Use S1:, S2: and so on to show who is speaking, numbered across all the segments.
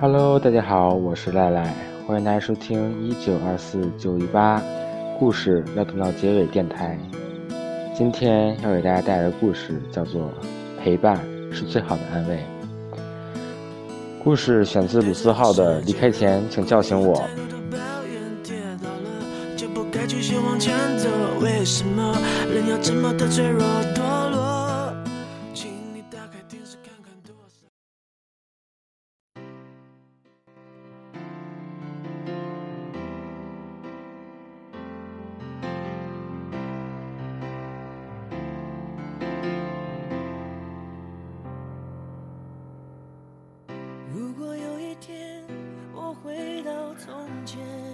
S1: Hello，大家好，我是赖赖，欢迎大家收听一九二四九一八故事要等到结尾电台。今天要给大家带来的故事叫做《陪伴是最好的安慰》。故事选自鲁思浩的《离开前，请叫醒我》。为什么人要这么的脆弱堕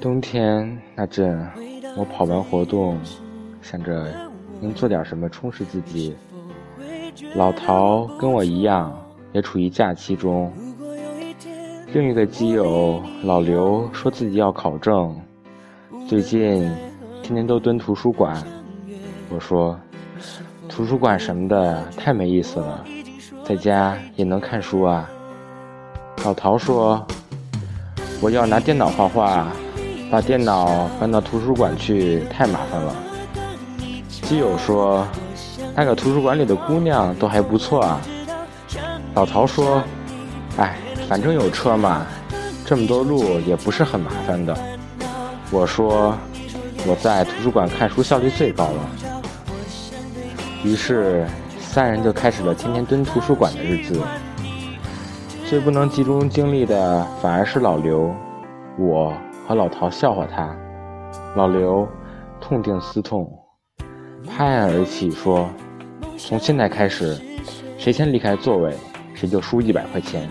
S1: 冬天那阵，我跑完活动。想着能做点什么充实自己。老陶跟我一样，也处于假期中。另一个基友老刘说自己要考证，最近天天都蹲图书馆。我说，图书馆什么的太没意思了，在家也能看书啊。老陶说，我要拿电脑画画，把电脑搬到图书馆去太麻烦了。基友说：“那个图书馆里的姑娘都还不错啊。”老陶说：“哎，反正有车嘛，这么多路也不是很麻烦的。”我说：“我在图书馆看书效率最高了。”于是三人就开始了天天蹲图书馆的日子。最不能集中精力的反而是老刘，我和老陶笑话他，老刘痛定思痛。拍案而起，说：“从现在开始，谁先离开座位，谁就输一百块钱。”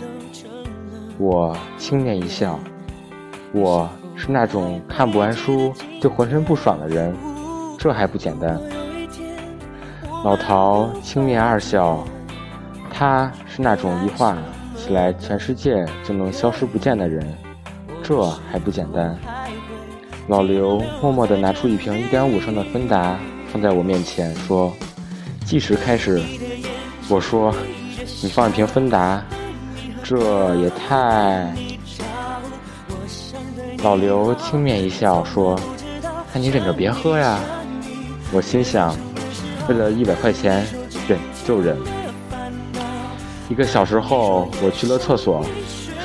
S1: 我轻蔑一笑：“我是那种看不完书就浑身不爽的人，这还不简单？”老陶轻蔑二笑：“他是那种一画起来全世界就能消失不见的人，这还不简单？”老刘默默地拿出一瓶一点五升的芬达。放在我面前说：“计时开始。”我说：“你放一瓶芬达，这也太……”老刘轻蔑一笑说：“那你忍着别喝呀。”我心想：“为了一百块钱，忍就忍。”一个小时后，我去了厕所，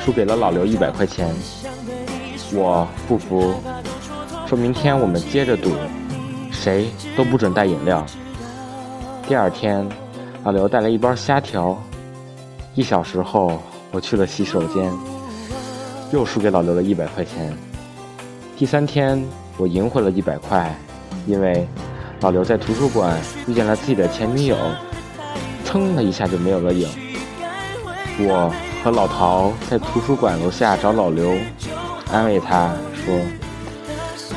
S1: 输给了老刘一百块钱。我不服，说明天我们接着赌。谁都不准带饮料。第二天，老刘带了一包虾条。一小时后，我去了洗手间，又输给老刘了一百块钱。第三天，我赢回了一百块，因为老刘在图书馆遇见了自己的前女友，噌的一下就没有了影。我和老陶在图书馆楼下找老刘，安慰他说：“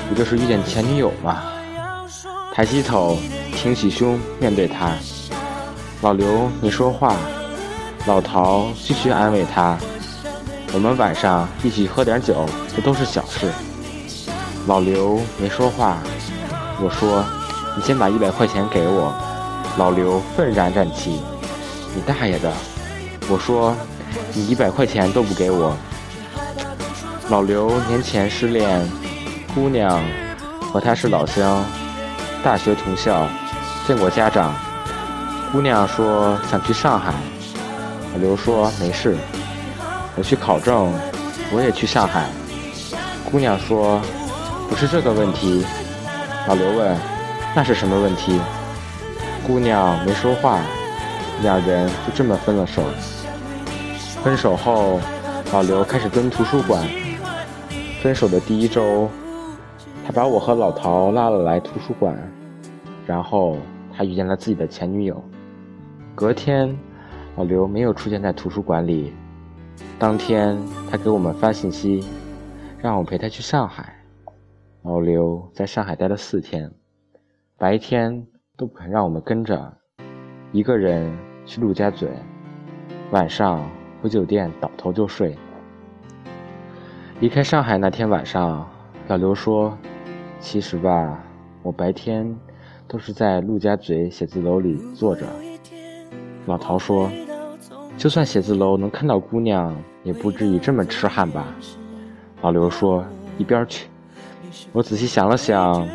S1: 不就是遇见前女友吗？”抬起头，挺起胸，面对他。老刘没说话，老陶继续安慰他。我们晚上一起喝点酒，这都是小事。老刘没说话，我说：“你先把一百块钱给我。”老刘愤然站起：“你大爷的！”我说：“你一百块钱都不给我。”老刘年前失恋，姑娘和他是老乡。大学同校，见过家长。姑娘说想去上海，老刘说没事，我去考证，我也去上海。姑娘说不是这个问题。老刘问那是什么问题？姑娘没说话，两人就这么分了手。分手后，老刘开始蹲图书馆。分手的第一周。他把我和老陶拉了来图书馆，然后他遇见了自己的前女友。隔天，老刘没有出现在图书馆里。当天，他给我们发信息，让我陪他去上海。老刘在上海待了四天，白天都不肯让我们跟着，一个人去陆家嘴，晚上回酒店倒头就睡。离开上海那天晚上，老刘说。其实吧，我白天都是在陆家嘴写字楼里坐着。老陶说：“就算写字楼能看到姑娘，也不至于这么痴汉吧？老刘说：“一边去。”我仔细想了想，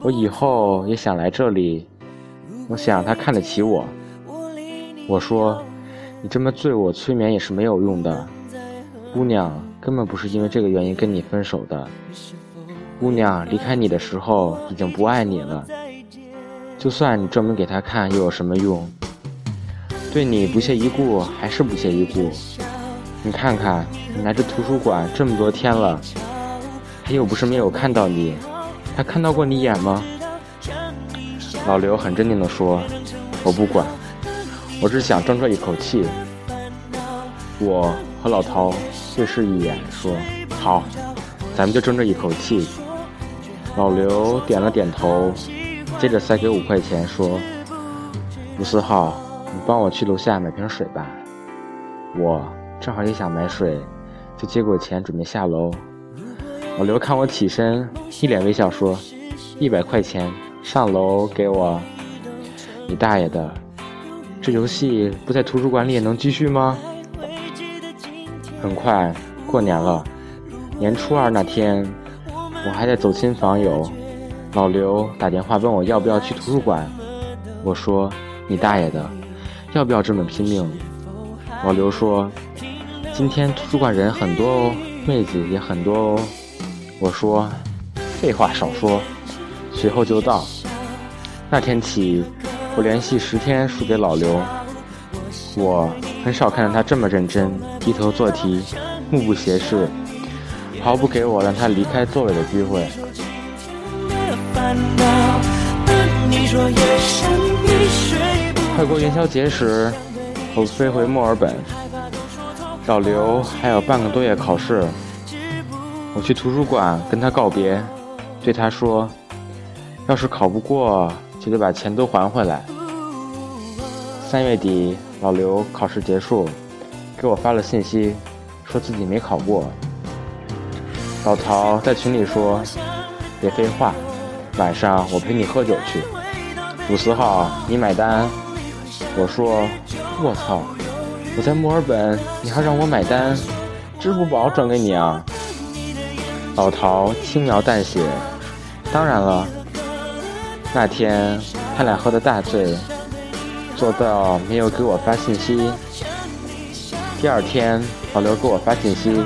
S1: 我以后也想来这里。我想他看得起我。我说：“你这么对我催眠也是没有用的。姑娘根本不是因为这个原因跟你分手的。姑娘离开你的时候已经不爱你了。就算你证明给她看，又有什么用？对你不屑一顾还是不屑一顾。你看看，你来这图书馆这么多天了。”他又不是没有看到你，他看到过你眼吗？老刘很镇定地说：“我不管，我只想争这一口气。”我和老陶对视一眼，说：“好，咱们就争这一口气。”老刘点了点头，接着塞给五块钱，说：“吴思浩，你帮我去楼下买瓶水吧。”我正好也想买水，就接过钱准备下楼。老刘看我起身，一脸微笑说：“一百块钱，上楼给我。”你大爷的！这游戏不在图书馆里也能继续吗？很快过年了，年初二那天，我还在走亲访友，老刘打电话问我要不要去图书馆。我说：“你大爷的，要不要这么拼命？”老刘说：“今天图书馆人很多哦，妹子也很多哦。”我说：“废话少说，随后就到。”那天起，我连续十天输给老刘。我很少看到他这么认真，低头做题，目不斜视，毫不给我让他离开座位的机会。快过元宵节时，我飞回墨尔本，老刘还有半个多月考试。我去图书馆跟他告别，对他说：“要是考不过，就得把钱都还回来。”三月底，老刘考试结束，给我发了信息，说自己没考过。老陶在群里说：“别废话，晚上我陪你喝酒去。”五四号，你买单。我说：“我操，我在墨尔本，你还让我买单？支付宝转给你啊？”老陶轻描淡写：“当然了。”那天他俩喝得大醉，做到没有给我发信息。第二天，老刘给我发信息，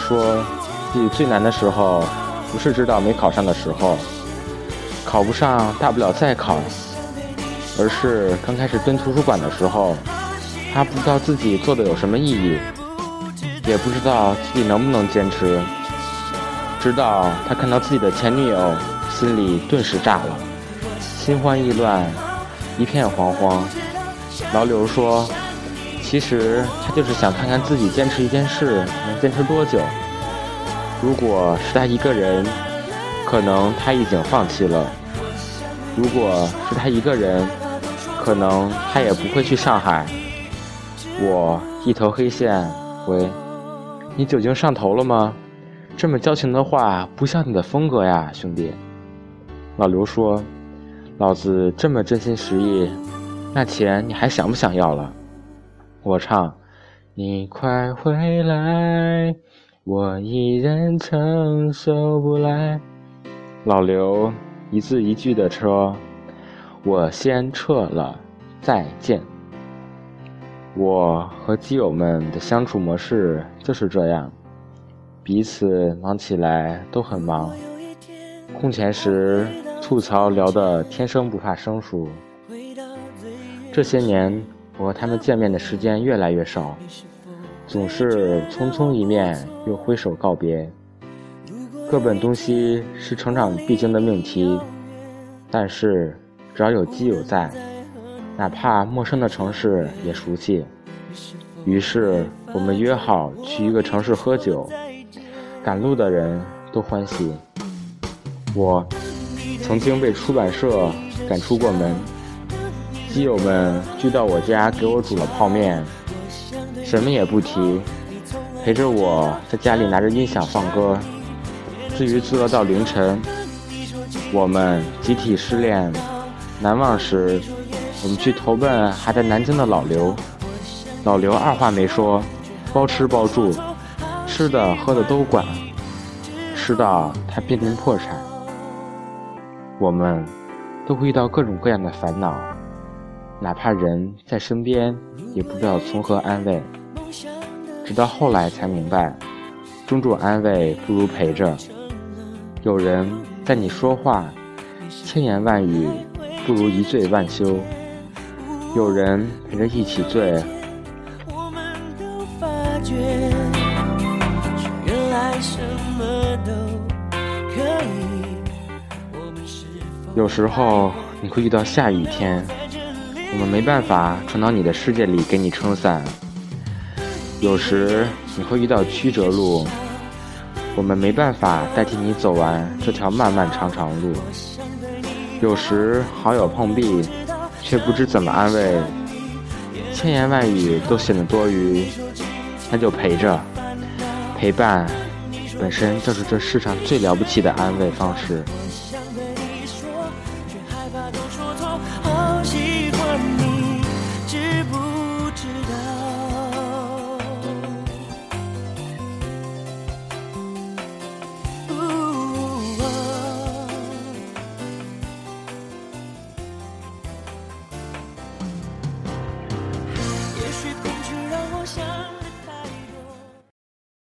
S1: 说自己最难的时候，不是知道没考上的时候，考不上大不了再考，而是刚开始蹲图书馆的时候，他不知道自己做的有什么意义，也不知道自己能不能坚持。直到他看到自己的前女友，心里顿时炸了，心慌意乱，一片惶惶。老柳说：“其实他就是想看看自己坚持一件事能坚持多久。如果是他一个人，可能他已经放弃了；如果是他一个人，可能他也不会去上海。”我一头黑线回：“你酒精上头了吗？”这么矫情的话不像你的风格呀，兄弟。老刘说：“老子这么真心实意，那钱你还想不想要了？”我唱：“你快回来，我一人承受不来。”老刘一字一句的说：“我先撤了，再见。”我和基友们的相处模式就是这样。彼此忙起来都很忙，空闲时吐槽聊得天生不怕生疏。这些年，我和他们见面的时间越来越少，总是匆匆一面又挥手告别。各奔东西是成长必经的命题，但是只要有基友在，哪怕陌生的城市也熟悉。于是我们约好去一个城市喝酒。赶路的人都欢喜。我曾经被出版社赶出过门，基友们聚到我家给我煮了泡面，什么也不提，陪着我在家里拿着音响放歌。至于作到凌晨，我们集体失恋，难忘时，我们去投奔还在南京的老刘。老刘二话没说，包吃包住，吃的喝的都管，吃到他濒临破产。我们都会遇到各种各样的烦恼，哪怕人在身边，也不知道从何安慰。直到后来才明白，种种安慰不如陪着。有人在你说话，千言万语不如一醉万休。有人陪着一起醉。有时候你会遇到下雨天，我们没办法冲到你的世界里给你撑伞。有时你会遇到曲折路。我们没办法代替你走完这条漫漫长长路。有时好友碰壁，却不知怎么安慰，千言万语都显得多余，那就陪着。陪伴本身就是这世上最了不起的安慰方式。